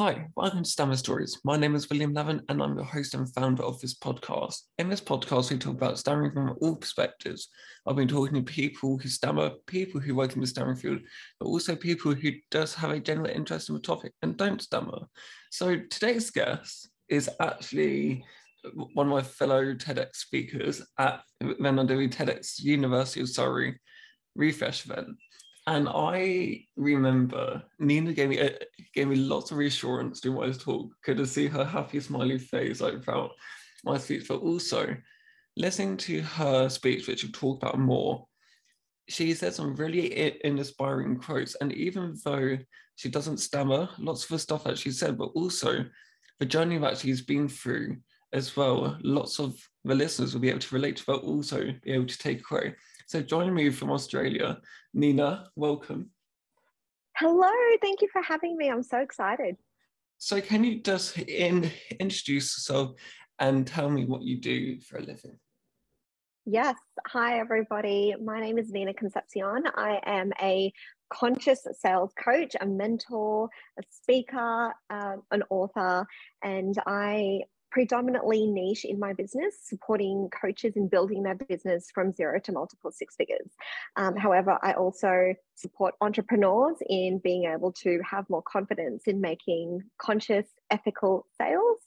Hi, welcome to Stammer Stories. My name is William Levin, and I'm the host and founder of this podcast. In this podcast, we talk about stammering from all perspectives. I've been talking to people who stammer, people who work in the stammering field, but also people who just have a general interest in the topic and don't stammer. So today's guest is actually one of my fellow TEDx speakers at when I'm doing TEDx University of Surrey refresh event. And I remember Nina gave me uh, gave me lots of reassurance during my talk. Could to see her happy, smiley face I felt my speech, but also listening to her speech, which we'll talk about more. She said some really inspiring quotes, and even though she doesn't stammer, lots of the stuff that she said, but also the journey that she's been through as well. Lots of the listeners will be able to relate to, but also be able to take away. So joining me from Australia, Nina, welcome. Hello, thank you for having me. I'm so excited. So can you just in, introduce yourself and tell me what you do for a living? Yes. Hi, everybody. My name is Nina Concepcion. I am a conscious sales coach, a mentor, a speaker, um, an author, and I predominantly niche in my business, supporting coaches in building their business from zero to multiple six figures. Um, however, I also support entrepreneurs in being able to have more confidence in making conscious, ethical sales.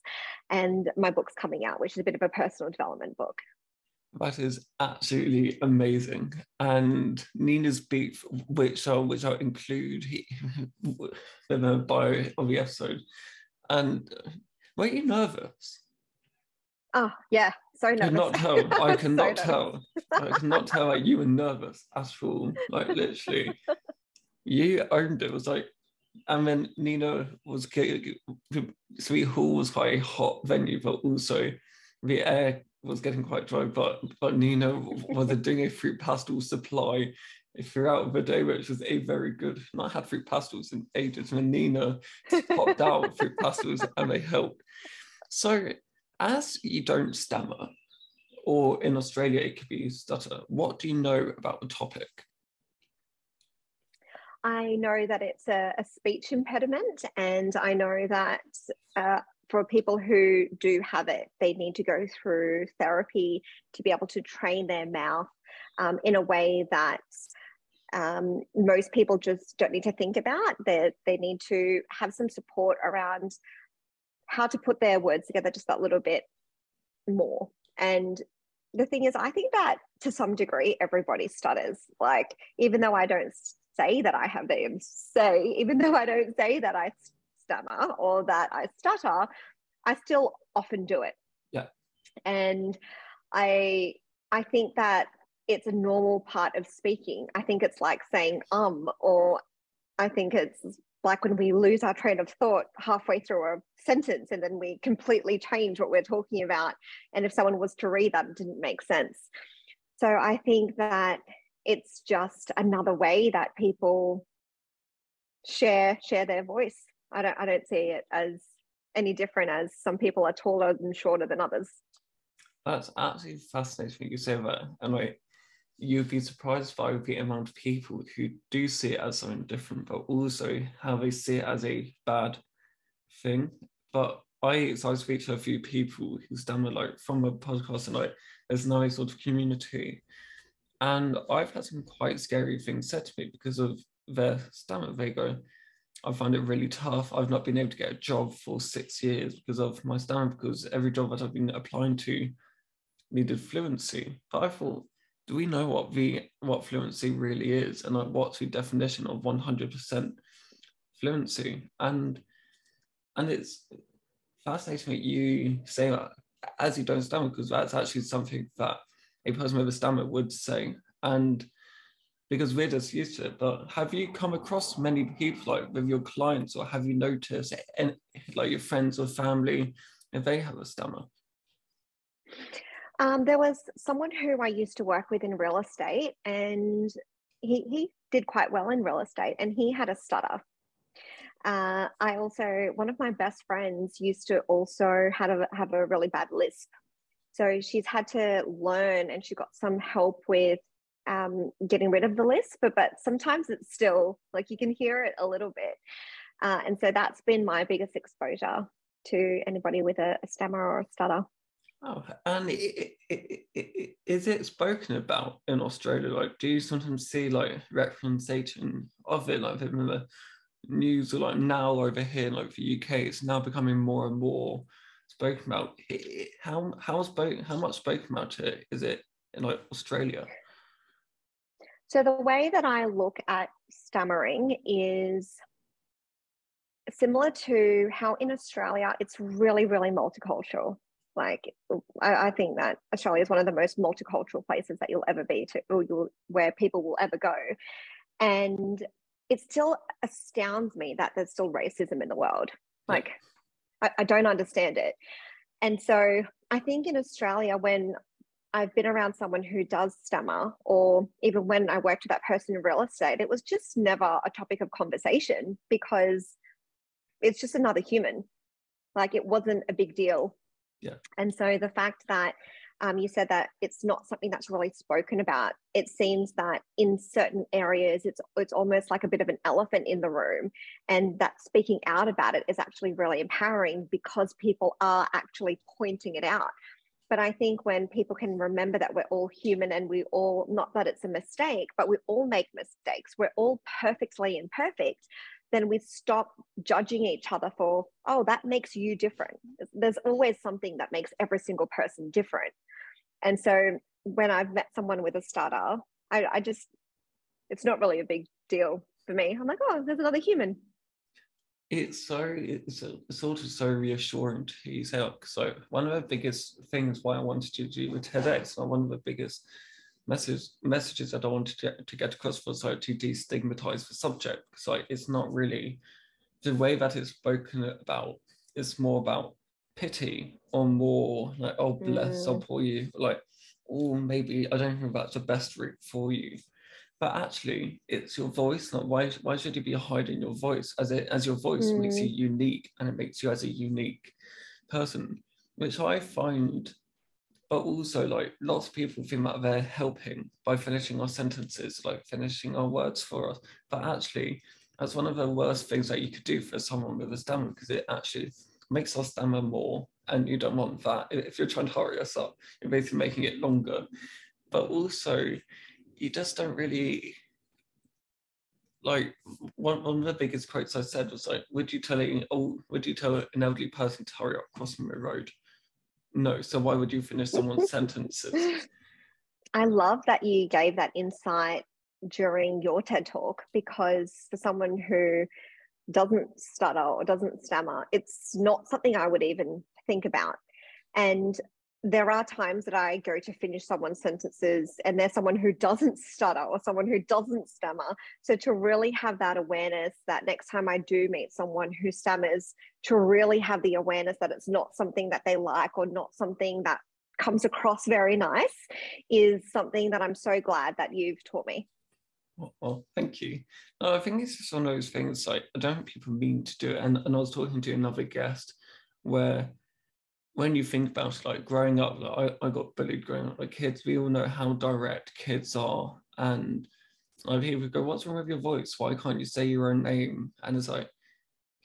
And my book's coming out, which is a bit of a personal development book. That is absolutely amazing. And Nina's beef, which I'll, which I'll include in the bio of the episode. And were you nervous? Oh yeah, so nervous. Cannot tell. I cannot so tell. I cannot tell that you were nervous at all. Like literally, you owned it. it. Was like, and then Nina was Sweet Hall was quite a hot venue, but also the air was getting quite dry. But but Nina was doing a fruit pastel supply throughout the day, which was a very good. And I had fruit pastels in ages, and Nina popped out fruit pastels, and they helped. So, as you don't stammer, or in Australia it could be stutter, what do you know about the topic? I know that it's a, a speech impediment, and I know that uh, for people who do have it, they need to go through therapy to be able to train their mouth um, in a way that um, most people just don't need to think about. They, they need to have some support around how to put their words together just that little bit more. And the thing is, I think that to some degree, everybody stutters. Like, even though I don't say that I have them say, even though I don't say that I stammer or that I stutter, I still often do it. Yeah. And I I think that it's a normal part of speaking. I think it's like saying um, or I think it's like when we lose our train of thought halfway through a sentence and then we completely change what we're talking about. And if someone was to read that, it didn't make sense. So I think that it's just another way that people share share their voice. I don't I don't see it as any different as some people are taller and shorter than others. That's absolutely fascinating what you say that. And like you'd be surprised by the amount of people who do see it as something different, but also how they see it as a bad thing. But I, so I speak to a few people who stammer like from a podcast and like there's no sort of community. And I've had some quite scary things said to me because of their stammer. They go, I find it really tough. I've not been able to get a job for six years because of my stammer, because every job that I've been applying to needed fluency. But I thought do we know what the what fluency really is? And like what's the definition of 100% fluency? And and it's fascinating that you say that as you don't stammer because that's actually something that a person with a stammer would say. And because we're just used to it but have you come across many people like with your clients or have you noticed any, like your friends or family if they have a stammer um, there was someone who I used to work with in real estate, and he, he did quite well in real estate, and he had a stutter. Uh, I also, one of my best friends used to also had a, have a really bad lisp. So she's had to learn and she got some help with um, getting rid of the lisp, but, but sometimes it's still like you can hear it a little bit. Uh, and so that's been my biggest exposure to anybody with a, a stammer or a stutter. Oh, and is it spoken about in Australia? Like, do you sometimes see like representation of it? Like, in the news, or like now over here, like the UK, it's now becoming more and more spoken about. How how spoken? How much spoken about it is it in like Australia? So the way that I look at stammering is similar to how in Australia it's really, really multicultural. Like I, I, think that Australia is one of the most multicultural places that you'll ever be to, or you'll, where people will ever go, and it still astounds me that there's still racism in the world. Like I, I don't understand it, and so I think in Australia when I've been around someone who does stammer, or even when I worked with that person in real estate, it was just never a topic of conversation because it's just another human. Like it wasn't a big deal. Yeah. And so the fact that um, you said that it's not something that's really spoken about. It seems that in certain areas, it's it's almost like a bit of an elephant in the room, and that speaking out about it is actually really empowering because people are actually pointing it out. But I think when people can remember that we're all human and we all, not that it's a mistake, but we all make mistakes, we're all perfectly imperfect, then we stop judging each other for, oh, that makes you different. There's always something that makes every single person different. And so when I've met someone with a stutter, I, I just, it's not really a big deal for me. I'm like, oh, there's another human. It's so it's, it's also so reassuring to you say, so one of the biggest things why I wanted to do with TEDx, one of the biggest message, messages that I wanted to, to get across for so to destigmatize the subject. So it's not really the way that it's spoken about. It's more about pity or more like, oh bless, mm. I'll pour you. Like, oh maybe I don't think that's the best route for you. But actually, it's your voice. Like, why why should you be hiding your voice? As it as your voice mm. makes you mm. unique and it makes you as a unique person, which I find but also like lots of people think that they're helping by finishing our sentences, like finishing our words for us. But actually, that's one of the worst things that you could do for someone with a stammer because it actually makes us stammer more. And you don't want that. If you're trying to hurry us up, you're basically making it longer. But also, you just don't really like one, one of the biggest quotes I said was like, would you tell it, oh, would you tell an elderly person to hurry up crossing the road? No. So why would you finish someone's sentences? I love that you gave that insight during your TED talk because for someone who doesn't stutter or doesn't stammer, it's not something I would even think about. And there are times that I go to finish someone's sentences and there's someone who doesn't stutter or someone who doesn't stammer. So to really have that awareness that next time I do meet someone who stammers, to really have the awareness that it's not something that they like or not something that comes across very nice is something that I'm so glad that you've taught me. Well, thank you. No, I think it's just one of those things like I don't think people mean to do it. And, and I was talking to another guest where when you think about like growing up, like I, I got bullied growing up. Like kids, we all know how direct kids are, and I like people go, "What's wrong with your voice? Why can't you say your own name?" And it's like,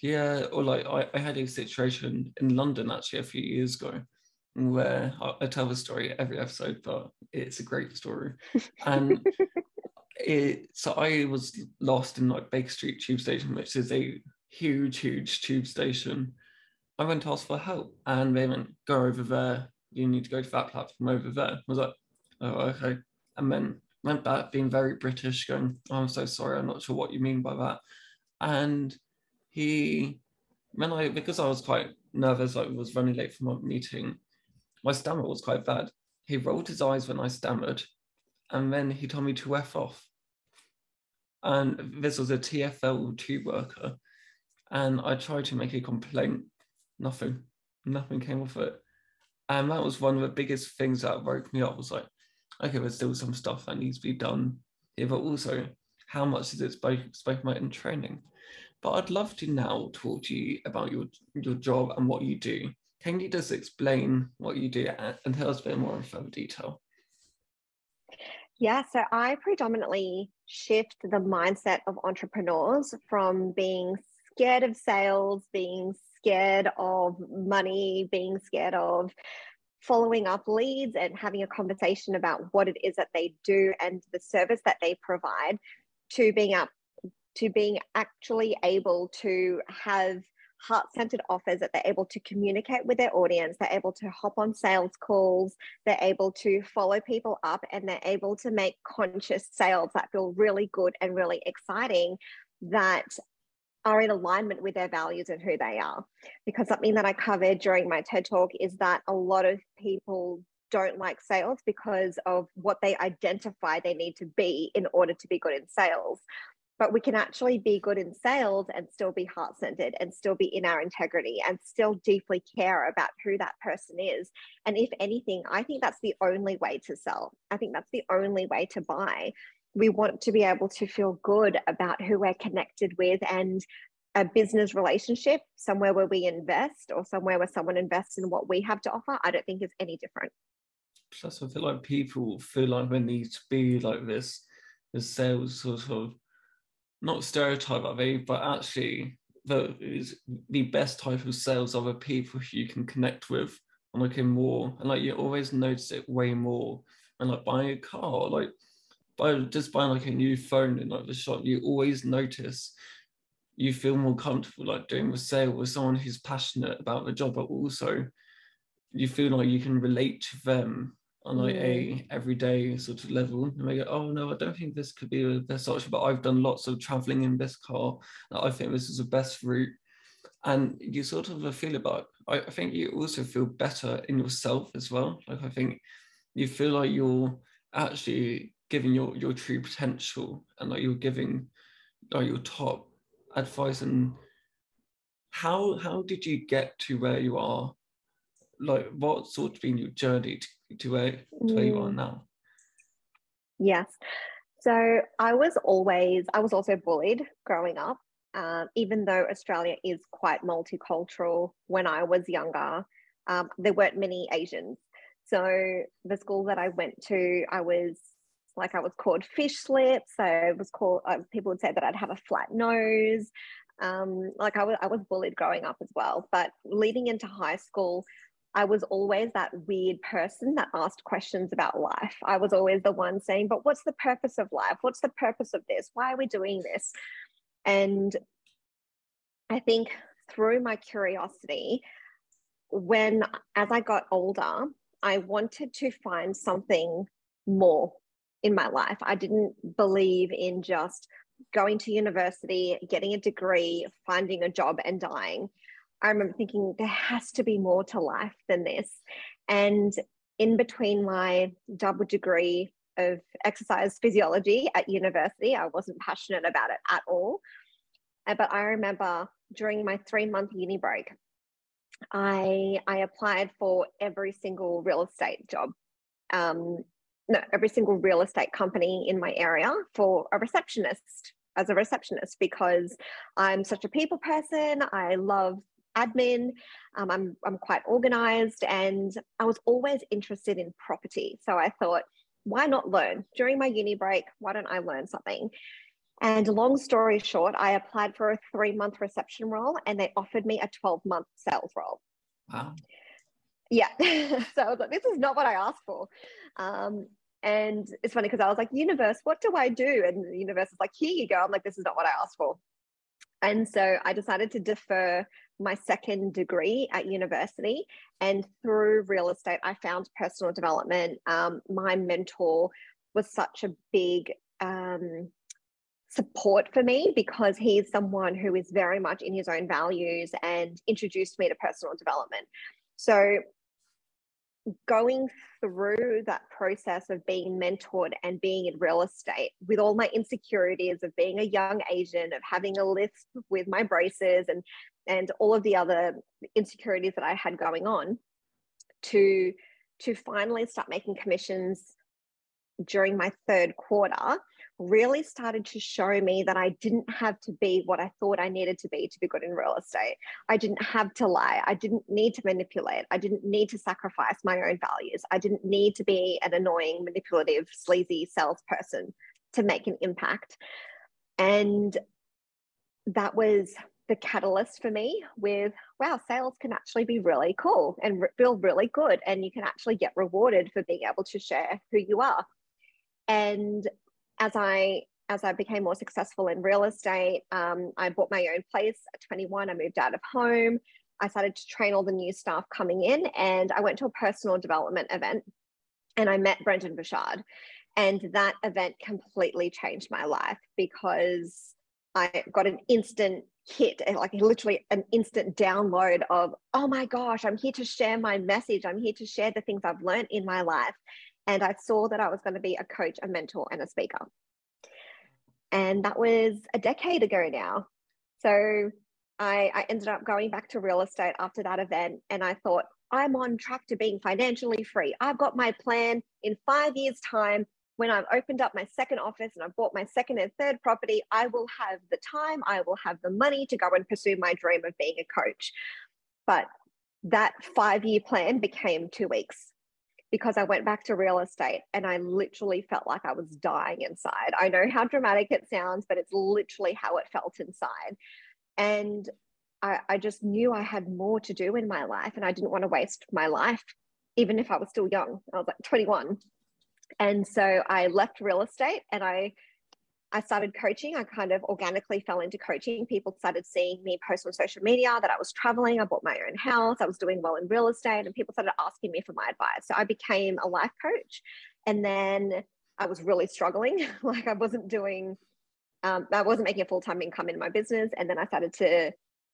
yeah, or like I, I had a situation in London actually a few years ago where I, I tell the story every episode, but it's a great story, and. it, so I was lost in like Baker Street Tube Station, which is a huge, huge tube station I went to ask for help and they went, go over there. You need to go to that platform over there. I was like, oh, okay. And then went back being very British, going, oh, I'm so sorry. I'm not sure what you mean by that. And he, when I, because I was quite nervous, I was running late for my meeting, my stammer was quite bad. He rolled his eyes when I stammered and then he told me to F off. And this was a TFL tube worker. And I tried to make a complaint nothing, nothing came off it. And that was one of the biggest things that woke me up was like, okay, there's still some stuff that needs to be done here, but also how much is it spoken about in training? But I'd love to now talk to you about your, your job and what you do. Can you just explain what you do and tell us a bit more in further detail? Yeah, so I predominantly shift the mindset of entrepreneurs from being scared of sales, being scared of money, being scared of following up leads and having a conversation about what it is that they do and the service that they provide to being up to being actually able to have heart-centered offers that they're able to communicate with their audience they're able to hop on sales calls they're able to follow people up and they're able to make conscious sales that feel really good and really exciting that are in alignment with their values and who they are. Because something that I covered during my TED talk is that a lot of people don't like sales because of what they identify they need to be in order to be good in sales. But we can actually be good in sales and still be heart centered and still be in our integrity and still deeply care about who that person is. And if anything, I think that's the only way to sell. I think that's the only way to buy we want to be able to feel good about who we're connected with and a business relationship somewhere where we invest or somewhere where someone invests in what we have to offer i don't think is any different. Plus i feel like people feel like they need to be like this the sales sort of not stereotype of it but actually the is the best type of sales are the people who you can connect with and like in more and like you always notice it way more. And like buying a car like by just buying like a new phone in like the shop, you always notice you feel more comfortable like doing the sale with someone who's passionate about the job, but also you feel like you can relate to them on like mm. a everyday sort of level. And they go, oh no, I don't think this could be the best option, but I've done lots of traveling in this car. I think this is the best route. And you sort of feel about, I, I think you also feel better in yourself as well. Like I think you feel like you're actually giving your your true potential and like you're giving like your top advice and how how did you get to where you are? Like what sort of been your journey to, to where to where you are mm. now? Yes. So i was always i was also bullied growing up um, even though australia is quite multicultural when i was younger um, there weren't many asians. So the school that i went to i was like I was called fish lips. So it was called, uh, people would say that I'd have a flat nose. Um, like I was, I was bullied growing up as well. But leading into high school, I was always that weird person that asked questions about life. I was always the one saying, but what's the purpose of life? What's the purpose of this? Why are we doing this? And I think through my curiosity, when as I got older, I wanted to find something more in my life. I didn't believe in just going to university, getting a degree, finding a job, and dying. I remember thinking there has to be more to life than this. And in between my double degree of exercise physiology at university, I wasn't passionate about it at all. Uh, but I remember during my three month uni break, I, I applied for every single real estate job um, no, every single real estate company in my area for a receptionist as a receptionist because I'm such a people person. I love admin. Um, I'm, I'm quite organized and I was always interested in property. So I thought, why not learn? During my uni break, why don't I learn something? And long story short, I applied for a three month reception role and they offered me a 12 month sales role. Wow. Yeah. so I was like, this is not what I asked for. Um, and it's funny because I was like, universe, what do I do? And the universe is like, here you go. I'm like, this is not what I asked for. And so I decided to defer my second degree at university. And through real estate, I found personal development. Um, my mentor was such a big um, support for me because he's someone who is very much in his own values and introduced me to personal development. So going through that process of being mentored and being in real estate with all my insecurities of being a young Asian, of having a lisp with my braces and and all of the other insecurities that I had going on to to finally start making commissions during my third quarter really started to show me that I didn't have to be what I thought I needed to be to be good in real estate. I didn't have to lie. I didn't need to manipulate. I didn't need to sacrifice my own values. I didn't need to be an annoying, manipulative, sleazy salesperson to make an impact. And that was the catalyst for me with wow sales can actually be really cool and re- feel really good and you can actually get rewarded for being able to share who you are and as i as i became more successful in real estate um, i bought my own place at 21 i moved out of home i started to train all the new staff coming in and i went to a personal development event and i met Brendon Burchard and that event completely changed my life because I got an instant hit, like literally an instant download of, oh my gosh, I'm here to share my message. I'm here to share the things I've learned in my life. And I saw that I was going to be a coach, a mentor, and a speaker. And that was a decade ago now. So I, I ended up going back to real estate after that event. And I thought, I'm on track to being financially free. I've got my plan in five years' time when I've opened up my second office and I've bought my second and third property, I will have the time, I will have the money to go and pursue my dream of being a coach. But that five year plan became two weeks because I went back to real estate and I literally felt like I was dying inside. I know how dramatic it sounds, but it's literally how it felt inside. And I, I just knew I had more to do in my life and I didn't want to waste my life, even if I was still young. I was like 21 and so I left real estate and I I started coaching. I kind of organically fell into coaching. People started seeing me post on social media that I was traveling. I bought my own house. I was doing well in real estate, and people started asking me for my advice. So I became a life coach. And then I was really struggling. like I wasn't doing, um, I wasn't making a full time income in my business. And then I started to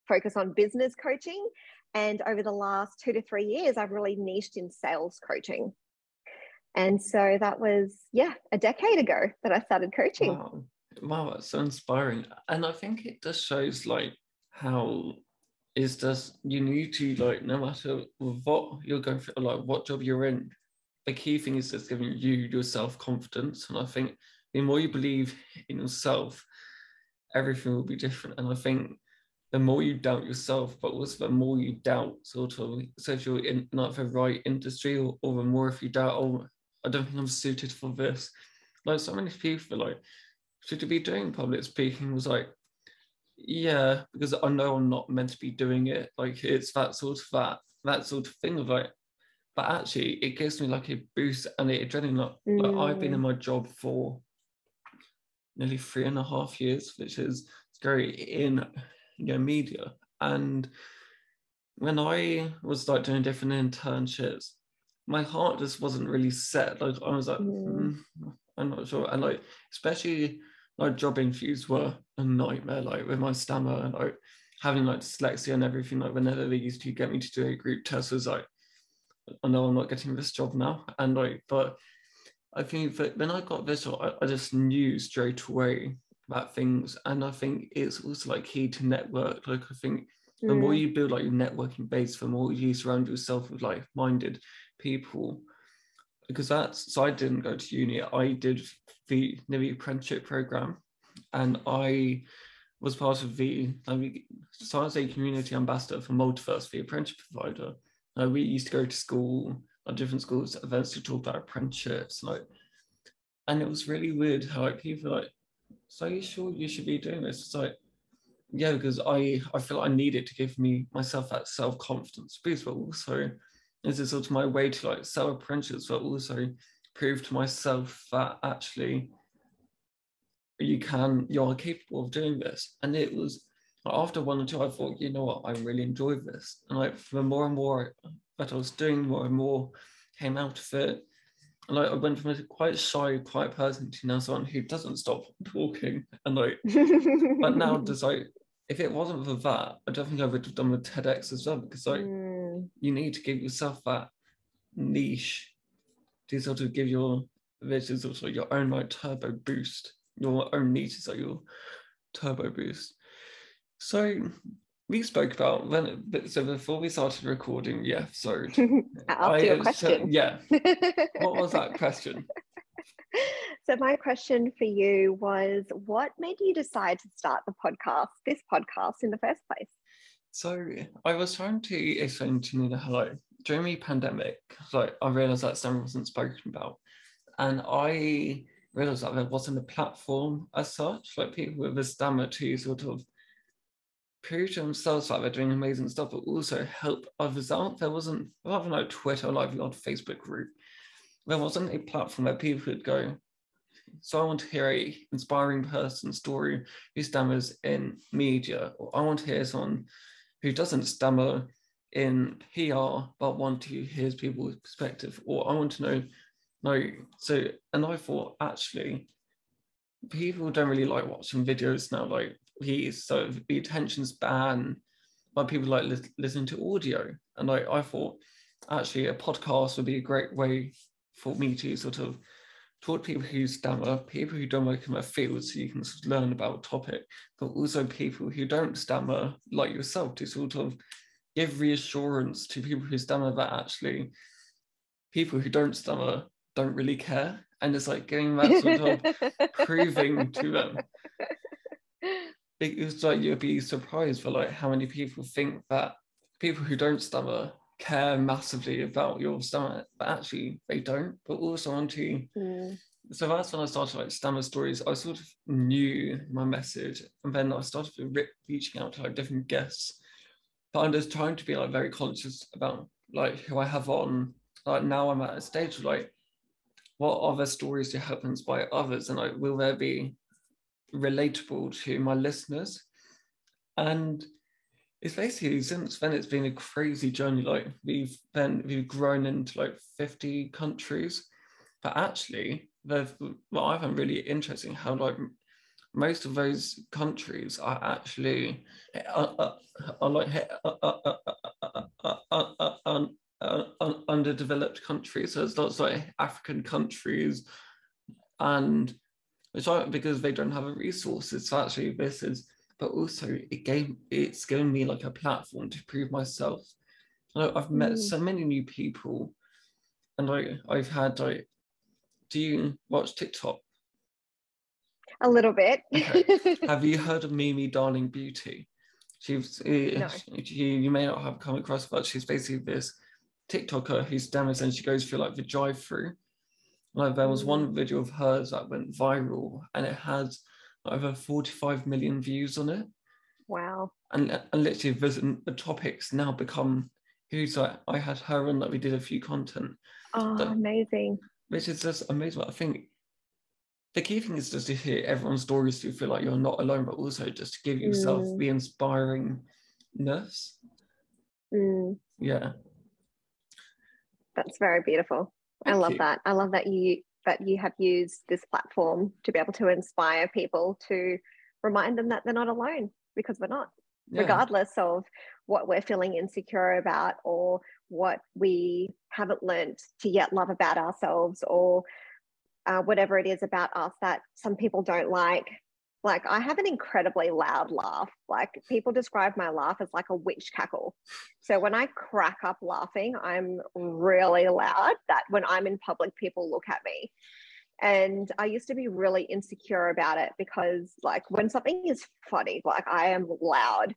focus on business coaching. And over the last two to three years, I've really niched in sales coaching. And so that was, yeah, a decade ago that I started coaching. Wow, wow that's so inspiring. And I think it just shows like how is just you need to like no matter what you're going through, like what job you're in, the key thing is just giving you your self confidence. And I think the more you believe in yourself, everything will be different. And I think the more you doubt yourself, but also the more you doubt sort of so if you're in not the right industry or, or the more if you doubt, oh, I don't think I'm suited for this. Like so many people like, should you be doing public speaking? Was like, yeah, because I know I'm not meant to be doing it. Like it's that sort of that that sort of thing of like, but actually it gives me like a boost and the adrenaline. Like, mm. like I've been in mm. my job for nearly three and a half years, which is scary in you know media. And when I was like doing different internships, my heart just wasn't really set. Like I was like, mm. Mm, I'm not sure. And like, especially like job interviews were a nightmare. Like with my stammer and like having like dyslexia and everything. Like whenever they used to get me to do a group test, was like, I know I'm not getting this job now. And like, but I think that when I got this job, I, I just knew straight away about things. And I think it's also like key to network. Like I think the more you build like your networking base, the more you surround yourself with like-minded people because that's so I didn't go to uni. I did the Navy apprenticeship program, and I was part of the I so I was a community ambassador for Multiverse, the apprenticeship provider. We used to go to school, at different schools, events to talk about apprenticeships, like, and it was really weird how like people like, so you sure you should be doing this? It's like, yeah, because I I feel like I need it to give me myself that self confidence but also is it sort of my way to like sell apprenticeships, but also prove to myself that actually you can, you're capable of doing this. And it was after one or two, I thought, you know what, I really enjoyed this. And like the more and more that I was doing, more and more came out of it. And like I went from a quite shy, quiet person to now someone who doesn't stop talking. And like, but now does like, if it wasn't for that, I don't think I would have done the TEDx as well because like. Mm you need to give yourself that niche to sort of give your visions also your own like turbo boost. Your own niche is like your turbo boost. So we spoke about when so before we started recording the episode. I'll ask you a question. So, yeah. what was that question? So my question for you was what made you decide to start the podcast, this podcast in the first place? So I was trying to explain to Nina hello during the pandemic. Like I realized that Stem wasn't spoken about, and I realized that there wasn't a platform as such. Like people with a stammer to sort of prove to themselves that they're doing amazing stuff, but also help others out. There wasn't, rather like Twitter, like the odd Facebook group, there wasn't a platform where people could go, so I want to hear a inspiring person's story who stammers in media, or I want to hear someone who doesn't stammer in PR but want to hear people's perspective, or I want to know, no. So, and I thought actually, people don't really like watching videos now. Like he's so the attention span, but people like li- listening to audio, and I I thought actually a podcast would be a great way for me to sort of talk to people who stammer, people who don't work in their field, so you can sort of learn about a topic, but also people who don't stammer, like yourself, to sort of give reassurance to people who stammer that actually people who don't stammer don't really care. And it's like getting that sort of proving to them. It's like you'd be surprised for like how many people think that people who don't stammer care massively about your stammer, but actually they don't. But also onto mm. so that's when I started like stammer stories. I sort of knew my message, and then I started reaching out to like different guests. But I'm just trying to be like very conscious about like who I have on. Like now I'm at a stage of like, what other stories do help inspire others, and like will there be relatable to my listeners? And it's basically since then it's been a crazy journey. Like we've been we've grown into like 50 countries, but actually they've what I find really interesting how like most of those countries are actually are, are like underdeveloped countries. So it's lots like African countries, and it's like because they don't have the resources. So actually, this is but also it gave it's given me like a platform to prove myself. I've met mm. so many new people, and I I've had like, do you watch TikTok? A little bit. okay. Have you heard of Mimi Darling Beauty? She's eh, no. she, you may not have come across, but she's basically this TikToker who's damaged and she goes through like the drive-through. Like there was mm. one video of hers that went viral, and it has over 45 million views on it. Wow. And, and literally the, the topics now become who's like I had her on that we did a few content. Oh, amazing. Which is just amazing. I think the key thing is just to hear everyone's stories to feel like you're not alone, but also just to give yourself mm. the inspiringness. Mm. Yeah. That's very beautiful. Thank I love you. that. I love that you that you have used this platform to be able to inspire people to remind them that they're not alone because we're not, yeah. regardless of what we're feeling insecure about or what we haven't learned to yet love about ourselves or uh, whatever it is about us that some people don't like like I have an incredibly loud laugh. Like people describe my laugh as like a witch cackle. So when I crack up laughing, I'm really loud that when I'm in public, people look at me. And I used to be really insecure about it because like when something is funny, like I am loud.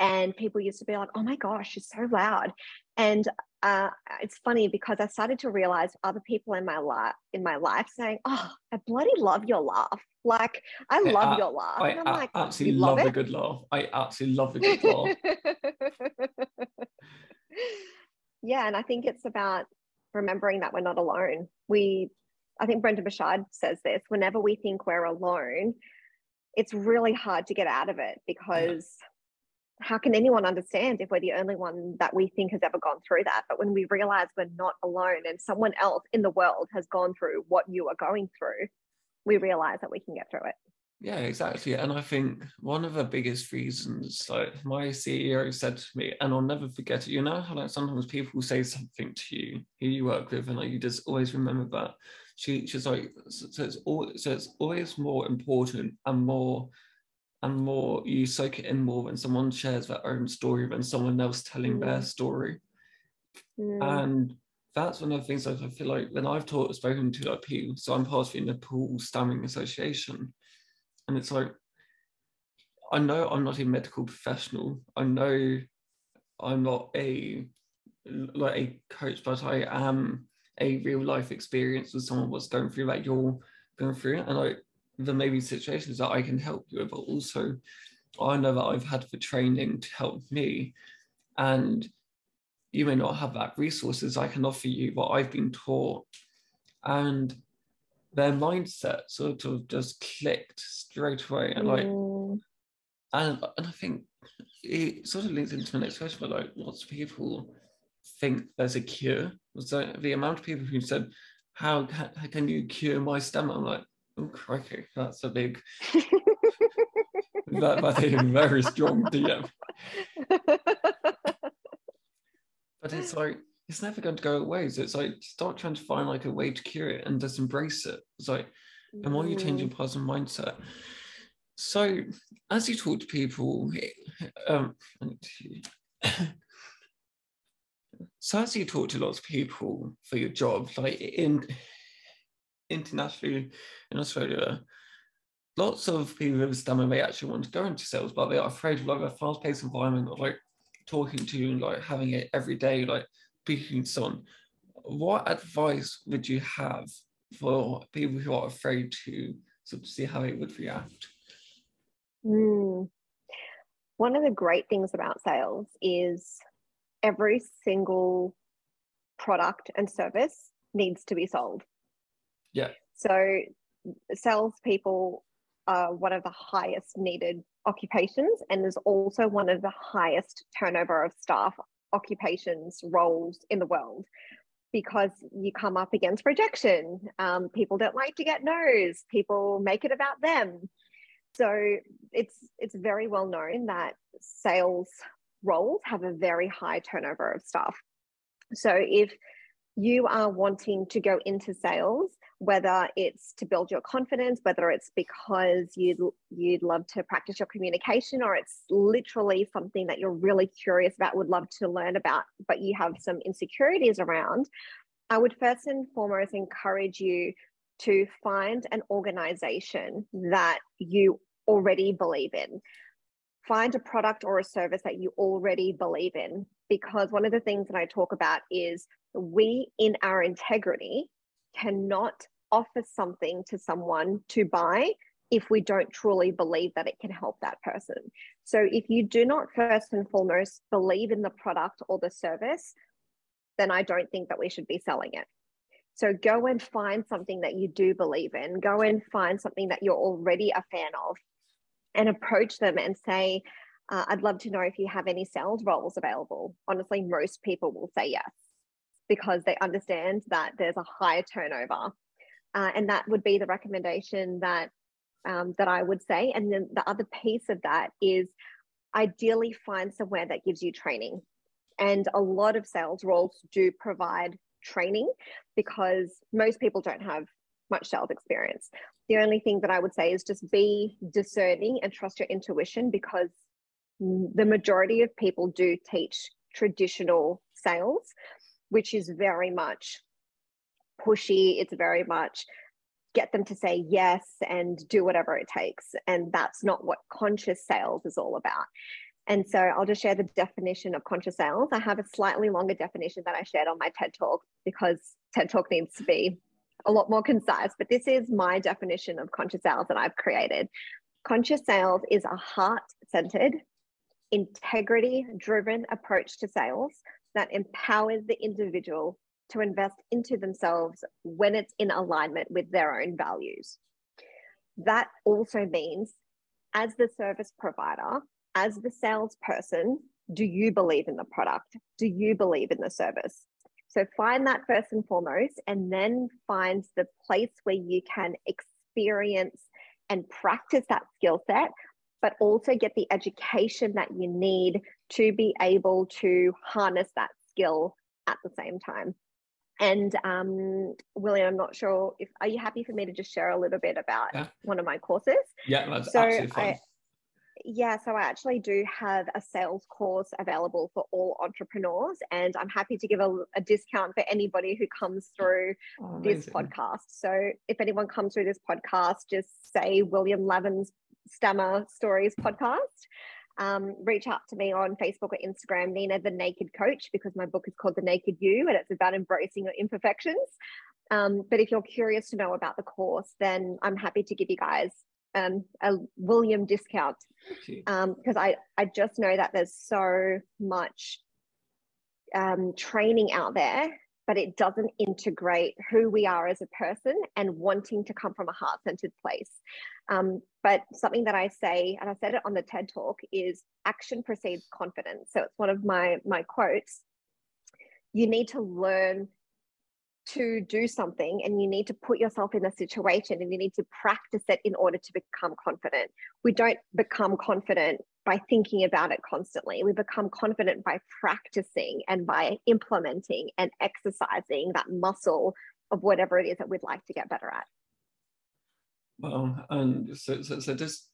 And people used to be like, oh my gosh, she's so loud. And uh, it's funny because I started to realize other people in my life in my life saying, "Oh, I bloody love your laugh! Like I love your laugh." I, I like, absolutely love, love a good laugh. I absolutely love a good laugh. yeah, and I think it's about remembering that we're not alone. We, I think Brendon Burchard says this: whenever we think we're alone, it's really hard to get out of it because. Yeah how can anyone understand if we're the only one that we think has ever gone through that? But when we realize we're not alone and someone else in the world has gone through what you are going through, we realize that we can get through it. Yeah, exactly. And I think one of the biggest reasons, like my CEO said to me, and I'll never forget it, you know how like sometimes people say something to you who you work with, and like you just always remember that. She, she's like, so it's all, so it's always more important and more and more you soak it in more when someone shares their own story than someone else telling mm. their story. Mm. And that's one of the things that I feel like when I've taught spoken to like people, so I'm part of the Nepal Stammering Association. And it's like I know I'm not a medical professional. I know I'm not a like a coach, but I am a real life experience with someone what's going through that you're going through. And I there may be situations that I can help you with, but also I know that I've had for training to help me, and you may not have that resources. I can offer you what I've been taught, and their mindset sort of just clicked straight away, and like, mm. and and I think it sort of leads into the next question, but like, lots of people think there's a cure. So the amount of people who said, "How, how can you cure my stomach?" I'm like, "Oh crikey, that's a big." that, that's a very strong DM. but it's like it's never going to go away. So it's like start trying to find like a way to cure it and just embrace it. It's like the more you change your mm. positive mindset. So as you talk to people, um, so as you talk to lots of people for your job, like in internationally in Australia, lots of people with stamina may actually want to go into sales, but they are afraid of like a fast-paced environment of like talking to you and like having it every day, like speaking to someone. What advice would you have for people who are afraid to sort of see how it would react? Mm. One of the great things about sales is every single product and service needs to be sold. Yeah. So salespeople are one of the highest needed occupations and is also one of the highest turnover of staff occupations roles in the world because you come up against rejection um, people don't like to get no's people make it about them so it's it's very well known that sales roles have a very high turnover of staff. So if you are wanting to go into sales, whether it's to build your confidence, whether it's because you'd you'd love to practice your communication, or it's literally something that you're really curious about, would love to learn about, but you have some insecurities around, I would first and foremost encourage you to find an organization that you already believe in find a product or a service that you already believe in. Because one of the things that I talk about is we, in our integrity, cannot offer something to someone to buy if we don't truly believe that it can help that person. So if you do not first and foremost believe in the product or the service, then I don't think that we should be selling it. So go and find something that you do believe in. Go and find something that you're already a fan of and approach them and say, uh, I'd love to know if you have any sales roles available. Honestly, most people will say yes because they understand that there's a higher turnover. Uh, and that would be the recommendation that um, that I would say. And then the other piece of that is ideally find somewhere that gives you training. And a lot of sales roles do provide training because most people don't have much sales experience. The only thing that I would say is just be discerning and trust your intuition because the majority of people do teach traditional sales, which is very much pushy. It's very much get them to say yes and do whatever it takes. And that's not what conscious sales is all about. And so I'll just share the definition of conscious sales. I have a slightly longer definition that I shared on my TED Talk because TED Talk needs to be a lot more concise, but this is my definition of conscious sales that I've created. Conscious sales is a heart centered, integrity driven approach to sales that empowers the individual to invest into themselves when it's in alignment with their own values. That also means, as the service provider, as the salesperson, do you believe in the product? Do you believe in the service? So find that first and foremost, and then find the place where you can experience and practice that skill set, but also get the education that you need to be able to harness that skill at the same time. And um, William, I'm not sure if are you happy for me to just share a little bit about yeah. one of my courses? Yeah, that's so absolutely fine. I, yeah, so I actually do have a sales course available for all entrepreneurs, and I'm happy to give a, a discount for anybody who comes through oh, this podcast. So if anyone comes through this podcast, just say William Lavin's Stammer Stories podcast. Um, reach out to me on Facebook or Instagram, Nina the Naked Coach, because my book is called The Naked You and it's about embracing your imperfections. Um, but if you're curious to know about the course, then I'm happy to give you guys um, a William discount because um, I, I just know that there's so much um, training out there, but it doesn't integrate who we are as a person and wanting to come from a heart centered place. Um, but something that I say, and I said it on the TED talk, is action precedes confidence. So it's one of my my quotes. You need to learn to do something and you need to put yourself in a situation and you need to practice it in order to become confident. We don't become confident by thinking about it constantly. We become confident by practicing and by implementing and exercising that muscle of whatever it is that we'd like to get better at. Well, and so, so, so this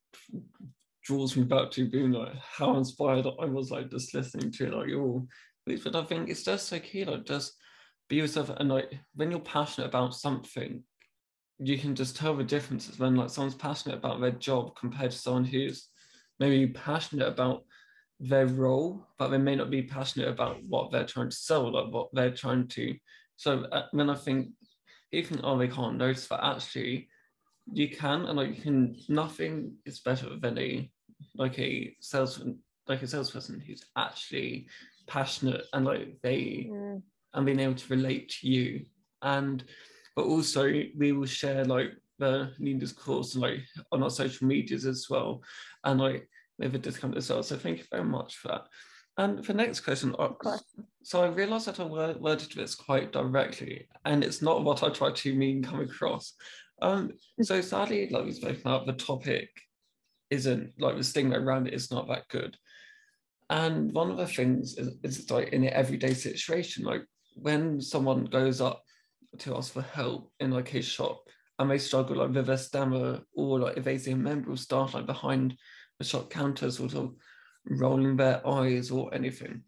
draws me back to being like how inspired I was like just listening to like your but I think it's just so key like just be yourself and like when you're passionate about something you can just tell the differences when like someone's passionate about their job compared to someone who's maybe passionate about their role but they may not be passionate about what they're trying to sell like what they're trying to. So uh, when i think you think oh they can't notice that actually you can and like you can nothing is better than a like a salesman like a salesperson who's actually passionate and like they mm. and being able to relate to you. And but also we will share like the leaders course like on our social medias as well. And like with a discount as well. So thank you very much for that. And the next question uh, so i realized that i worded this quite directly and it's not what i try to mean come across. Um so sadly like we spoke about the topic isn't like the stigma around it is not that good. And one of the things is, is like in an everyday situation like when someone goes up to ask for help in like a shop and they struggle like with a stammer or like if they see a member of staff like behind the shop counter sort of rolling their eyes or anything.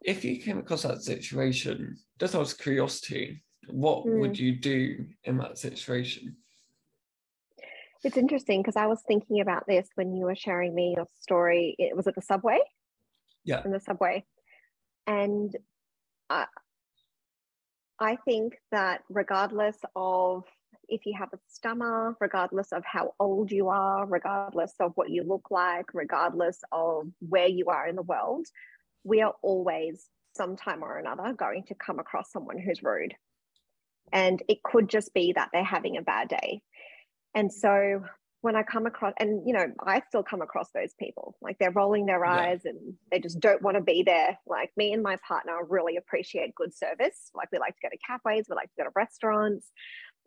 If you came across that situation, just out of curiosity, what mm. would you do in that situation? It's interesting because I was thinking about this when you were sharing me your story. It was at the subway. Yeah. In the subway. And I, I think that regardless of if you have a stammer, regardless of how old you are, regardless of what you look like, regardless of where you are in the world, we are always sometime or another going to come across someone who's rude. And it could just be that they're having a bad day. And so when I come across, and you know, I still come across those people, like they're rolling their eyes yeah. and they just don't want to be there. Like me and my partner really appreciate good service. Like we like to go to cafes, we like to go to restaurants.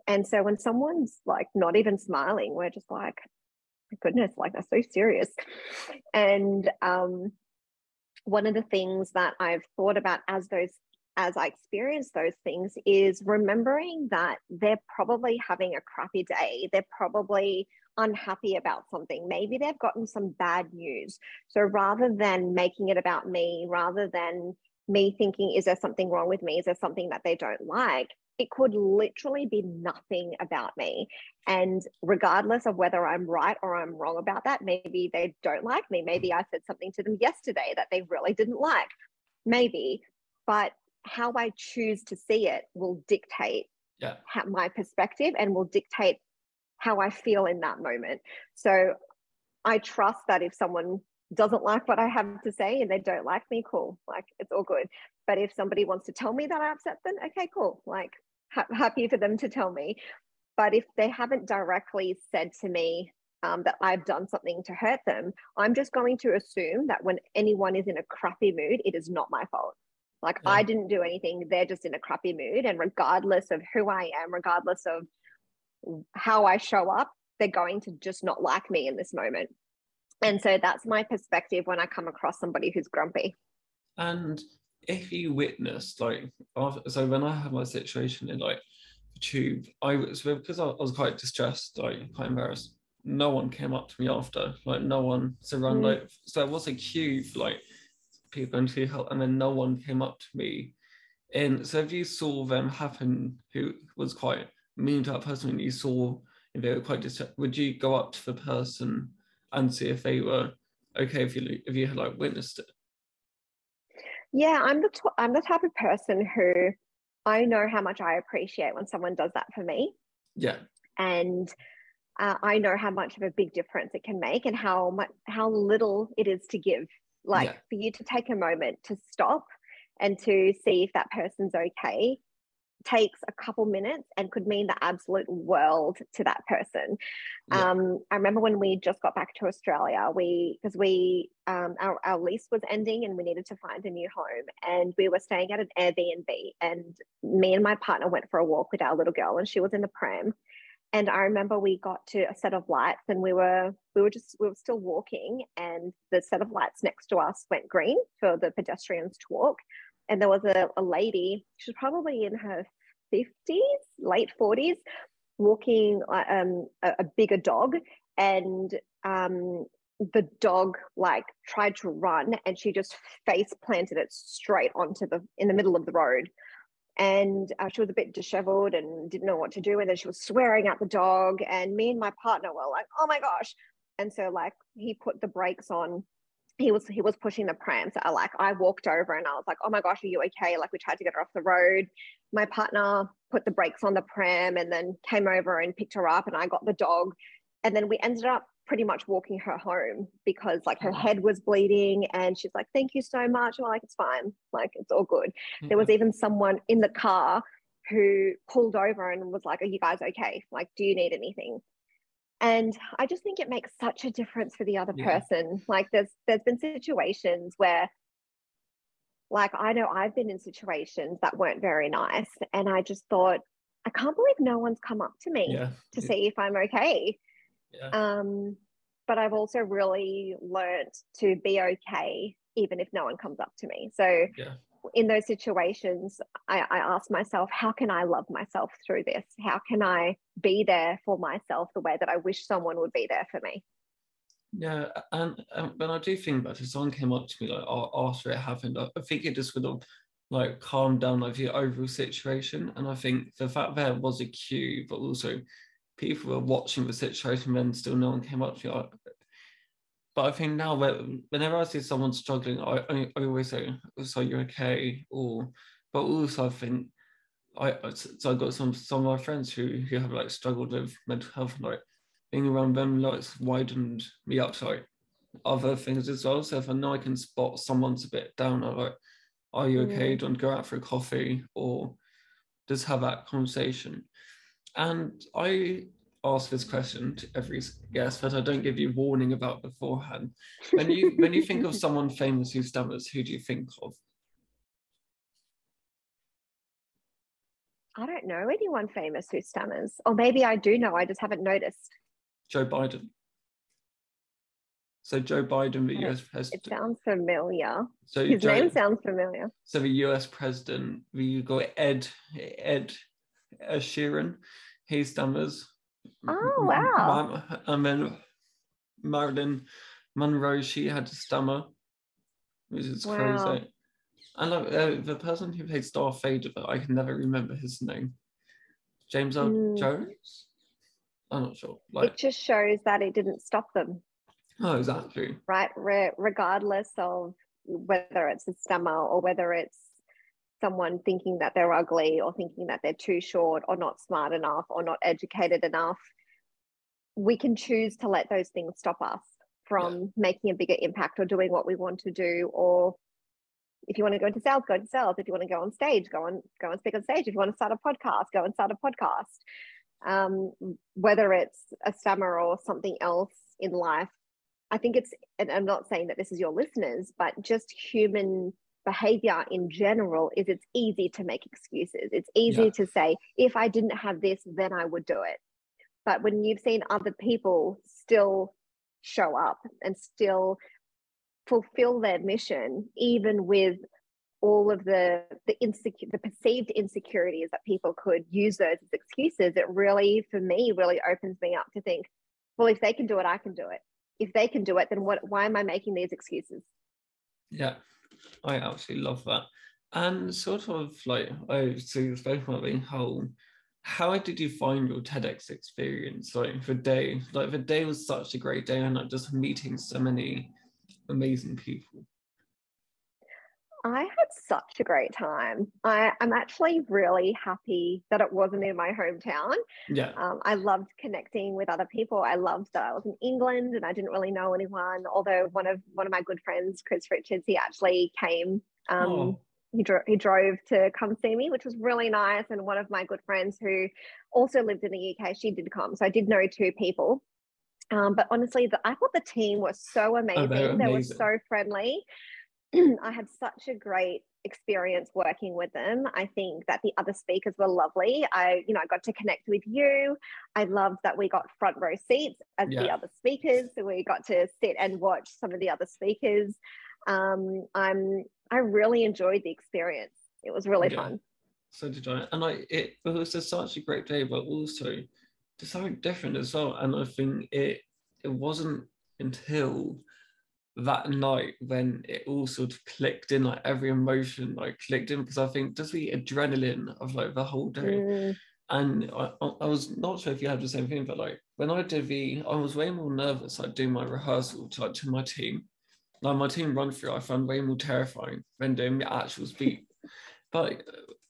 And so when someone's like not even smiling, we're just like, goodness, like they're so serious. And um, one of the things that I've thought about as those as I experience those things is remembering that they're probably having a crappy day. They're probably unhappy about something. Maybe they've gotten some bad news. So rather than making it about me, rather than me thinking, is there something wrong with me? Is there something that they don't like? It could literally be nothing about me. And regardless of whether I'm right or I'm wrong about that, maybe they don't like me. Maybe I said something to them yesterday that they really didn't like. Maybe. But how I choose to see it will dictate yeah. my perspective and will dictate how I feel in that moment. So I trust that if someone doesn't like what I have to say and they don't like me, cool, like it's all good. But if somebody wants to tell me that I upset them, okay, cool, like ha- happy for them to tell me. But if they haven't directly said to me um, that I've done something to hurt them, I'm just going to assume that when anyone is in a crappy mood, it is not my fault. Like yeah. I didn't do anything, they're just in a crappy mood. And regardless of who I am, regardless of how I show up, they're going to just not like me in this moment. And so that's my perspective when I come across somebody who's grumpy. And if you witnessed, like, so when I had my situation in like the tube, I was because I was quite distressed, like quite embarrassed. No one came up to me after, like no one surrounded. Mm. Like, so it was a queue for like people into help, and then no one came up to me. And so if you saw them happen, who was quite mean to that person and you saw if they were quite distracted, would you go up to the person and see if they were okay if you if you had like witnessed it? Yeah, I'm the t- I'm the type of person who I know how much I appreciate when someone does that for me. Yeah. And uh, I know how much of a big difference it can make and how much how little it is to give. Like yeah. for you to take a moment to stop and to see if that person's okay takes a couple minutes and could mean the absolute world to that person. Yeah. Um, I remember when we just got back to Australia, we because we um, our, our lease was ending and we needed to find a new home, and we were staying at an Airbnb. And me and my partner went for a walk with our little girl, and she was in the pram. And I remember we got to a set of lights, and we were we were just we were still walking, and the set of lights next to us went green for the pedestrians to walk and there was a, a lady, she's probably in her 50s, late 40s, walking uh, um, a, a, bigger dog. And um, the dog like tried to run and she just face planted it straight onto the in the middle of the road. And uh, she was a bit disheveled and didn't know what to do and then she was swearing at the dog and me and my partner were like oh my gosh. And so like he put the brakes on he was he was pushing the pram. So I like I walked over and I was like, oh my gosh, are you okay? Like we tried to get her off the road. My partner put the brakes on the pram and then came over and picked her up and I got the dog. And then we ended up pretty much walking her home because like her head was bleeding and she's like, thank you so much. Well, like it's fine. Like it's all good. Mm-hmm. There was even someone in the car who pulled over and was like, Are you guys okay? Like, do you need anything? And i just think it makes such a difference for the other yeah. person like there's there's been situations where like i know i've been in situations that weren't very nice and i just thought i can't believe no one's come up to me yeah. to yeah. see if i'm okay um but i've also really learned to be okay even if no one comes up to me so in those situations, I, I ask myself, how can I love myself through this? How can I be there for myself the way that I wish someone would be there for me? Yeah, and when I do think about it, someone came up to me like after it happened. I think it just would have like calmed down like the overall situation. And I think the fact there was a queue, but also people were watching the situation when still no one came up to me. But I think now, whenever I see someone struggling, I, I, always say, "So you're okay," or, but also I think I so I got some some of my friends who who have like struggled with mental health, like being around them like it's widened me up to like other things as well. So if I know I can spot someone's a bit down, I'm like, "Are you okay? Mm. Don't go out for a coffee," or just have that conversation. And I ask this question to every guest, but I don't give you warning about beforehand. When you when you think of someone famous who stammers, who do you think of? I don't know anyone famous who stammers, or maybe I do know. I just haven't noticed. Joe Biden. So Joe Biden, the US president. It sounds familiar. So his Joe, name sounds familiar. So the US president, we got Ed Ed Sheeran. He stammers. Oh wow! And then Marilyn Monroe, she had a stammer, which is wow. crazy. And uh, the person who played Darth Vader, but I can never remember his name. James Earl mm. Jones. I'm not sure. Like, it just shows that it didn't stop them. Oh, exactly. Right, Re- regardless of whether it's a stammer or whether it's someone thinking that they're ugly or thinking that they're too short or not smart enough or not educated enough, we can choose to let those things stop us from yeah. making a bigger impact or doing what we want to do. Or if you want to go into sales go into sales. If you want to go on stage go on go and speak on stage. If you want to start a podcast go and start a podcast. Um, whether it's a stammer or something else in life i think it's and i'm not saying that this is your listeners but just human behavior in general is it's easy to make excuses. It's easy yeah. to say, if I didn't have this, then I would do it. But when you've seen other people still show up and still fulfill their mission, even with all of the the insecure the perceived insecurities that people could use those as excuses, it really, for me, really opens me up to think, well, if they can do it, I can do it. If they can do it, then what why am I making these excuses? Yeah, I absolutely love that. And sort of like I see spoken about being whole. How did you find your TEDx experience? Like the day, like the day was such a great day, and like just meeting so many amazing people. I had such a great time. I, am actually really happy that it wasn't in my hometown. Yeah. Um, I loved connecting with other people. I loved that I was in England and I didn't really know anyone. Although one of one of my good friends, Chris Richards, he actually came. Um, oh. He, dro- he drove to come see me, which was really nice. And one of my good friends who also lived in the UK, she did come. So I did know two people. Um, but honestly, the, I thought the team was so amazing. Oh, amazing. They were so friendly. I had such a great experience working with them. I think that the other speakers were lovely. I, you know, I got to connect with you. I loved that we got front row seats as yeah. the other speakers. So we got to sit and watch some of the other speakers. Um, I'm I really enjoyed the experience. It was really yeah. fun. So did I. And I it, it was just such a great day, but also just something different as well. And I think it it wasn't until that night when it all sort of clicked in, like every emotion like clicked in because I think just the adrenaline of like the whole day. Mm. And I, I was not sure if you had the same thing, but like when I did the, I was way more nervous like doing my rehearsal to like to my team. Like my team run through, I found way more terrifying than doing the actual speak. but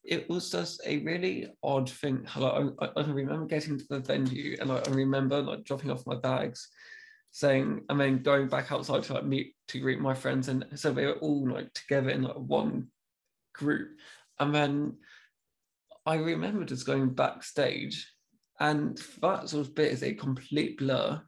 it was just a really odd thing. Like, I, I remember getting to the venue and like, I remember like dropping off my bags saying and then going back outside to like meet to greet my friends and so they were all like together in like one group. And then I remember just going backstage and that sort of bit is a complete blur.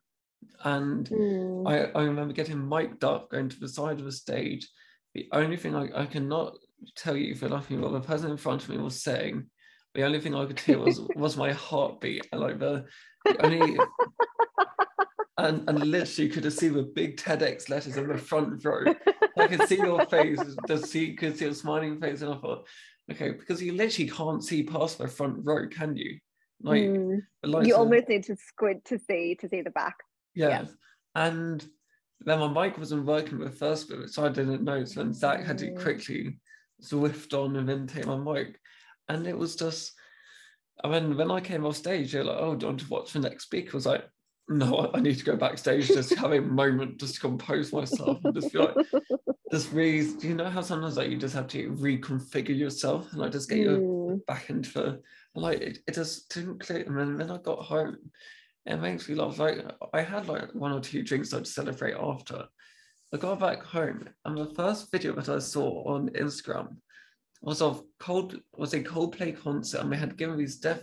And mm. I, I remember getting mic'd up going to the side of the stage. The only thing I, I cannot tell you for laughing what the person in front of me was saying the only thing I could hear was was my heartbeat. And like the, the only and, and literally you could have seen the big TEDx letters in the front row. I could see your face, just see, could see your smiling face, and I thought, okay, because you literally can't see past the front row, can you? Like, mm. you almost need to squint to see to see the back. Yeah. yeah. And then my mic wasn't working with first bit, so I didn't know. So then Zach had to mm. quickly swift on and then take my mic. And it was just, I mean, when I came off stage, you're like, oh, do you want to watch the next speaker? I was like, no, I need to go backstage, just have a moment, just to compose myself, and just be like, just really, do you know how sometimes like you just have to reconfigure yourself and like just get mm. you back into like it, it just didn't click. And then, then I got home, it makes me laugh. Like I had like one or two drinks to celebrate after. I got back home, and the first video that I saw on Instagram was of cold was a Coldplay concert, and they had given these deaf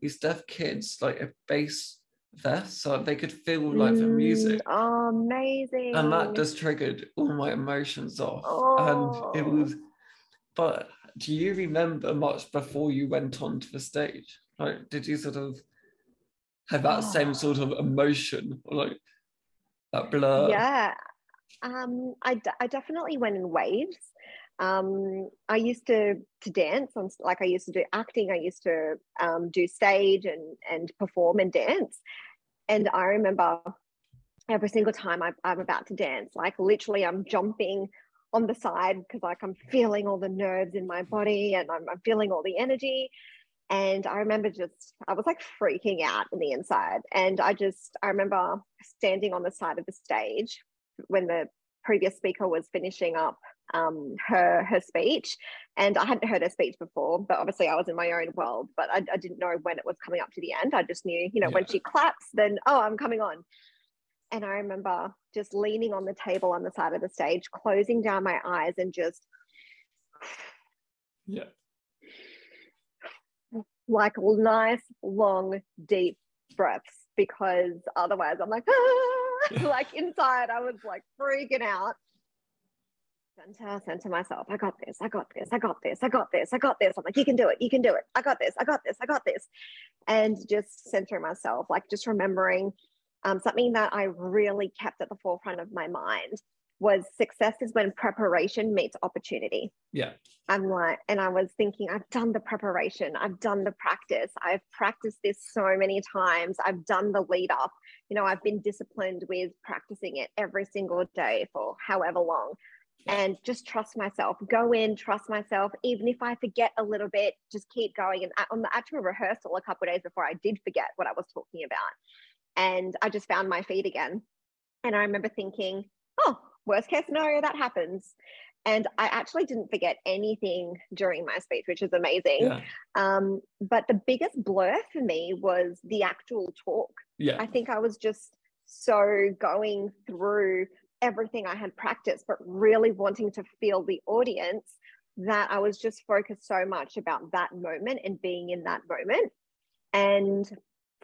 these deaf kids like a bass there so they could feel like the music. Oh, amazing. And that just triggered all my emotions off. Oh. And it was, but do you remember much before you went onto the stage? Like, did you sort of have that oh. same sort of emotion or like that blur? Yeah. Um, I, d- I definitely went in waves um, I used to to dance on like I used to do acting. I used to um, do stage and and perform and dance. And I remember every single time I, I'm about to dance, like literally, I'm jumping on the side because like I'm feeling all the nerves in my body and I'm, I'm feeling all the energy. And I remember just I was like freaking out in the inside. And I just I remember standing on the side of the stage when the previous speaker was finishing up um, her her speech, and I hadn't heard her speech before, but obviously I was in my own world. But I, I didn't know when it was coming up to the end. I just knew, you know, yeah. when she claps, then oh, I'm coming on. And I remember just leaning on the table on the side of the stage, closing down my eyes, and just yeah, like nice long deep breaths because otherwise I'm like ah! like inside I was like freaking out center, center myself. I got this. I got this. I got this. I got this. I got this. I'm like, you can do it. You can do it. I got this. I got this. I got this. And just center myself, like just remembering um, something that I really kept at the forefront of my mind was success is when preparation meets opportunity. Yeah. I'm like, and I was thinking, I've done the preparation, I've done the practice, I've practiced this so many times, I've done the lead up. You know, I've been disciplined with practicing it every single day for however long and just trust myself. Go in, trust myself. Even if I forget a little bit, just keep going. And on the actual rehearsal, a couple days before, I did forget what I was talking about, and I just found my feet again. And I remember thinking, oh, worst case scenario, that happens. and I actually didn't forget anything during my speech, which is amazing. Yeah. Um, but the biggest blur for me was the actual talk. Yeah. I think I was just so going through everything I had practiced, but really wanting to feel the audience that I was just focused so much about that moment and being in that moment and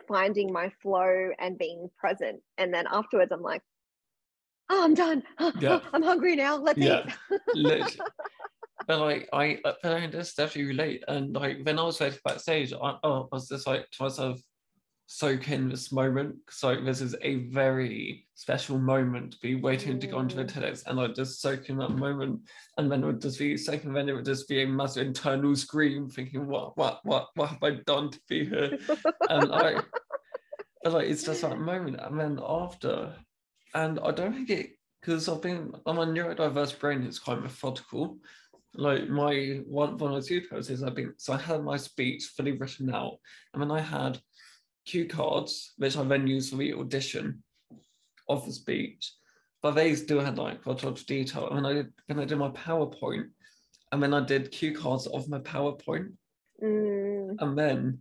finding my flow and being present. And then afterwards, I'm like, oh, I'm done. Yeah. I'm hungry now. Let's Yeah. eat. But like I, but I just definitely relate. And like when I was backstage, I, oh, I was just like to myself, soak in this moment. So this is a very special moment to be waiting to go onto the Mm. TEDx, and I just soak in that moment. And then it would just be second, then it would just be a massive internal scream, thinking, what, what, what, what have I done to be here? and I, like it's just that moment, and then after, and I don't think it because I've been I'm a neurodiverse brain. It's quite methodical. Like my one one or two processes, I've been so I had my speech fully written out, and then I had cue cards which I then used for the audition of the speech. But they still had like quite a lot of detail. And I did when I did my PowerPoint, and then I did cue cards of my PowerPoint Mm, and then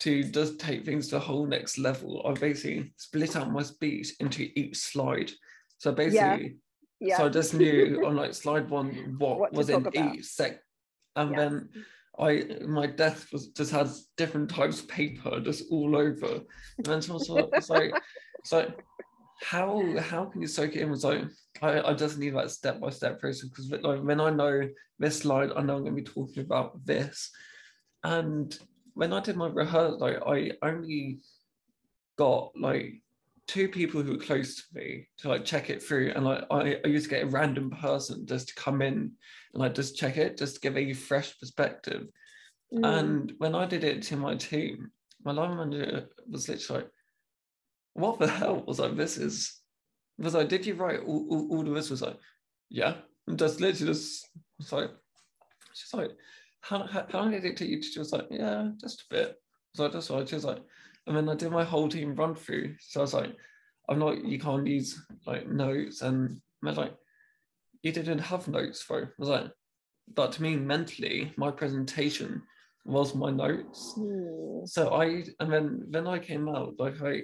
to just take things to the whole next level, I basically split out my speech into each slide. So basically, yeah. so I just knew on like slide one what, What was in about. each sec, and Yeah. then I my desk was just has different types of paper just all over, and so it's like- like so how how can you soak it in? Was like I, I just need that step by step process because like when I know this slide, I know I'm going to be talking about this, and when I did my rehearsal, like I only got like two people who were close to me to like check it through, and like I, I used to get a random person just to come in and like just check it, just to give a fresh perspective. Mm. And when I did it to my team, my line manager was literally like, "What the hell?" Was like, "This is." Was like, "Did you write all, all, all of this?" Was like, "Yeah." And just literally just was like, she's like, "How how, how long did it take you?" to She was like, "Yeah, just a bit." So I just like she was like, and then I did my whole team run through. So I was like, "I'm not. You can't use like notes." And I was like, "You didn't have notes, though." I was like, but to me, mentally, my presentation was my notes. Mm. So I and then then I came out like I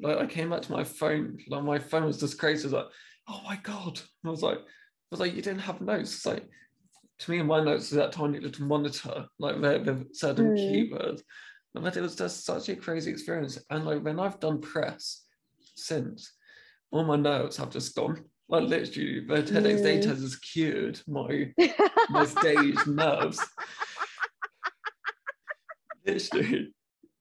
like I came out to my phone like my phone was just crazy. I was like, oh my god! And I was like, I was like, you didn't have notes. It's like to me, my notes is that tiny little monitor like with, with certain Mm. keywords. But it was just such a crazy experience. And like when I've done press since, all my nerves have just gone. Like literally, the TEDx Mm. data has cured my my stage nerves. Literally.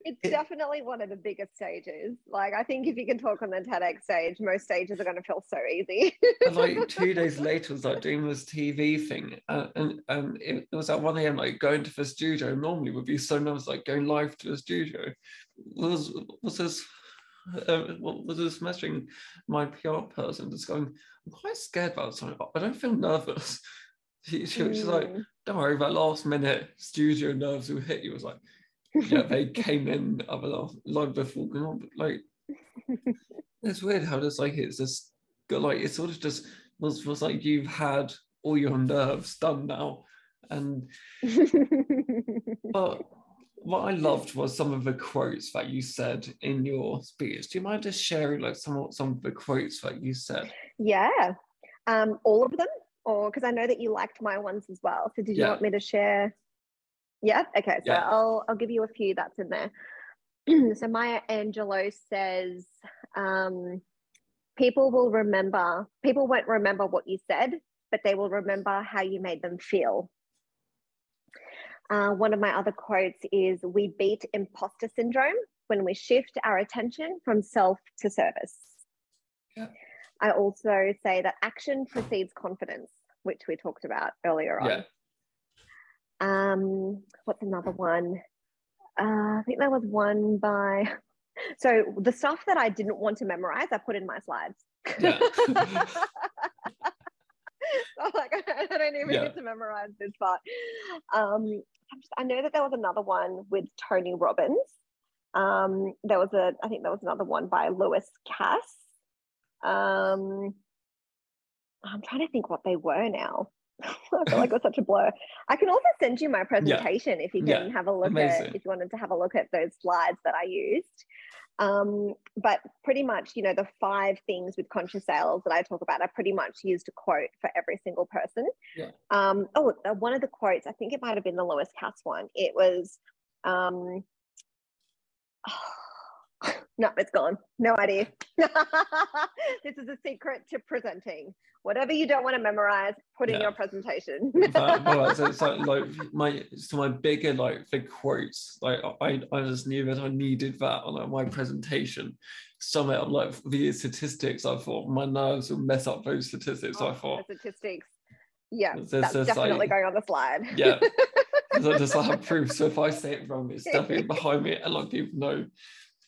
It's It- definitely one of the biggest stages. Like, I think if you can talk on the TEDx stage, most stages are going to feel so easy. And like two days later, I was like doing this TV thing, uh, and and it, it was at one a.m. Like going to the studio normally would be so nervous, like going live to the studio. Was was this? Uh, was this messaging my PR person just going? I'm quite scared about something. But I don't feel nervous. She, she, she's like, Mm. don't worry, that last minute studio nerves will hit you. I was like, yeah, they came in other like before going on, but like it's weird how just like it's just got like it sort of just was was like you've had all your nerves done now. And but what I loved was some of the quotes that you said in your speech. Do you mind just sharing like some of some of the quotes that you said? yeah. Um, all of them? Or because I know that you liked my ones as well. So did you Yeah. want me to share? Yeah. Okay. So Yeah. I'll I'll give you a few that's in there. so Maya Angelou says, um, people will remember, people won't remember what you said, but they will remember how you made them feel. Uh, one of my other quotes is We beat imposter syndrome when we shift our attention from self to service. Yeah. I also say that action precedes confidence, which we talked about earlier on. Yeah. Um, what's another one? Uh, I think there was one by. So the stuff that I didn't want to memorize, I put in my slides. Yeah. so like, I don't even Yeah. need to memorize this part. Um, just- I know that there was another one with Tony Robbins. Um, there was a, I think there was another one by Lewis Cass. Um, I'm trying to think what they were now. I feel like it was such a blur. I can also send you my presentation yeah. if you can yeah. have a look Amazing. at if you wanted to have a look at those slides that I used. Um, but pretty much, you know, the five things with conscious sales that I talk about, I pretty much used a quote for every single person. Yeah. Um, oh, one of the quotes, I think it might have been the Lewis Cass one. It was, um, oh, no, it's gone. No idea. this is a secret to presenting whatever you don't want to memorize, put yeah. in your presentation. well, so it's like, like my so my bigger like the quotes. Like I, I just knew that I needed that on like, my presentation. Some of like the statistics, I thought my nerves will mess up those statistics. Oh, I thought statistics. Yeah, that's definitely like, going on the slide. Yeah. I just have proof. So if I say it wrong, it's definitely behind me, and like people know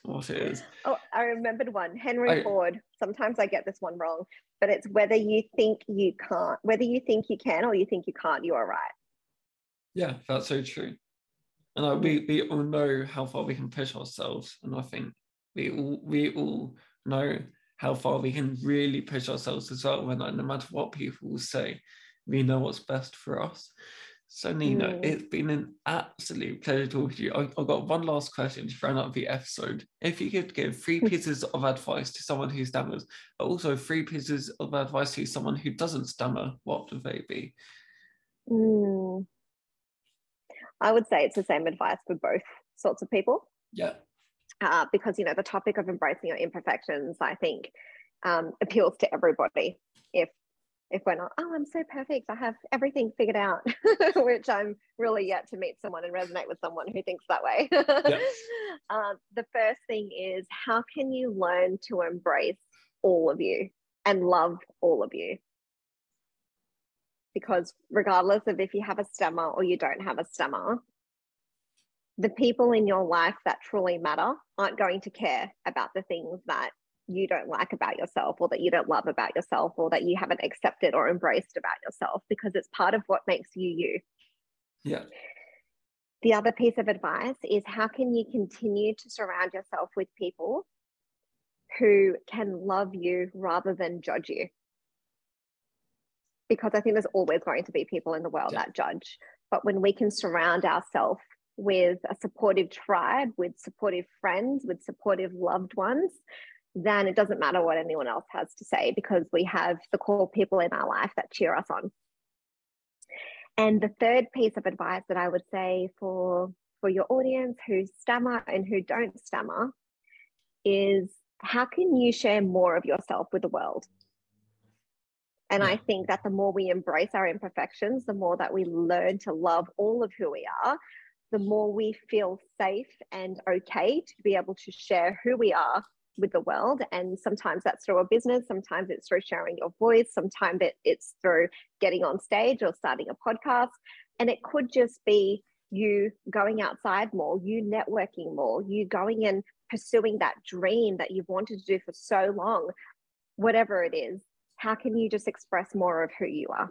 what it is. Oh, I remembered one. Henry I, Ford. Sometimes I get this one wrong, but it's whether you think you can't, whether you think you can or you think you can't, you are right. Yeah, that's so true. And I, we mm. we all know how far we can push ourselves, and I think we all we all know how far we can really push ourselves as well. When like, no matter what people will say, we know what's best for us. So, Nina, mm. it's been an absolute pleasure talking to you. I, have got one last question to round up the episode. If you could give three pieces of advice to someone who stammers, but also three pieces of advice to someone who doesn't stammer, what would they be? Mm. I would say it's the same advice for both sorts of people. Yeah. Uh, because, you know, the topic of embracing your imperfections, I think, um, appeals to everybody. If if we're not, oh, I'm so perfect, I have everything figured out, which I'm really yet to meet someone and resonate with someone who thinks that way. Yep. um, the first thing is how can you learn to embrace all of you and love all of you? Because regardless of if you have a stammer or you don't have a stammer, the people in your life that truly matter aren't going to care about the things that you don't like about yourself or that you don't love about yourself or that you haven't accepted or embraced about yourself because it's part of what makes you you. Yeah. The other piece of advice is how can you continue to surround yourself with people who can love you rather than judge you? Because I think there's always going to be people in the world yeah. that judge. But when we can surround ourselves with a supportive tribe, with supportive friends, with supportive loved ones, then it doesn't matter what anyone else has to say because we have the core people in our life that cheer us on. And the third piece of advice that I would say for, for your audience who stammer and who don't stammer is how can you share more of yourself with the world? And I think that the more we embrace our imperfections, the more that we learn to love all of who we are, the more we feel safe and okay to be able to share who we are with the world. And sometimes that's through a business, sometimes it's through sharing your voice, sometimes it, it's through getting on stage or starting a podcast. And it could just be you going outside more, you networking more, you going and pursuing that dream that you've wanted to do for so long, whatever it is. How can you just express more of who you are?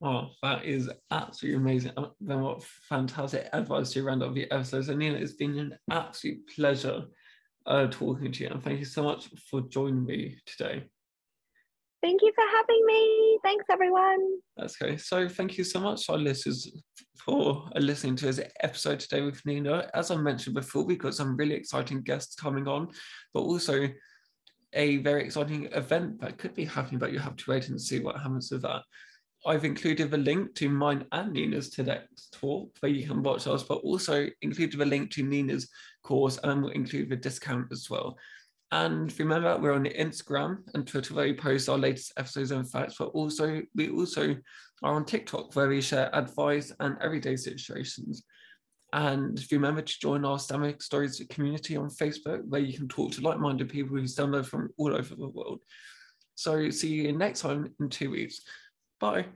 Oh, that is absolutely amazing. Uh, then what fantastic advice to round up the episode. So Nina, it's been an absolute pleasure uh, talking to you. And thank you so much for joining me today. Thank you for having me. Thanks, everyone. That's okay. So, thank you so much, our listeners, for listening to this episode today with Nina. As I mentioned before, we've got some really exciting guests coming on, but also a very exciting event that could be happening, but you have to wait and see what happens with that. I've included the link to mine and Nina's TEDx talk where you can watch us, but also included the link to Nina's course and we'll include the discount as well. And remember, we're on Instagram and Twitter where we post our latest episodes and facts, but also we also are on TikTok where we share advice and everyday situations. And remember to join our Stammer Stories community on Facebook where you can talk to like-minded people who stumble from all over the world. So see you next time in two weeks. Bye.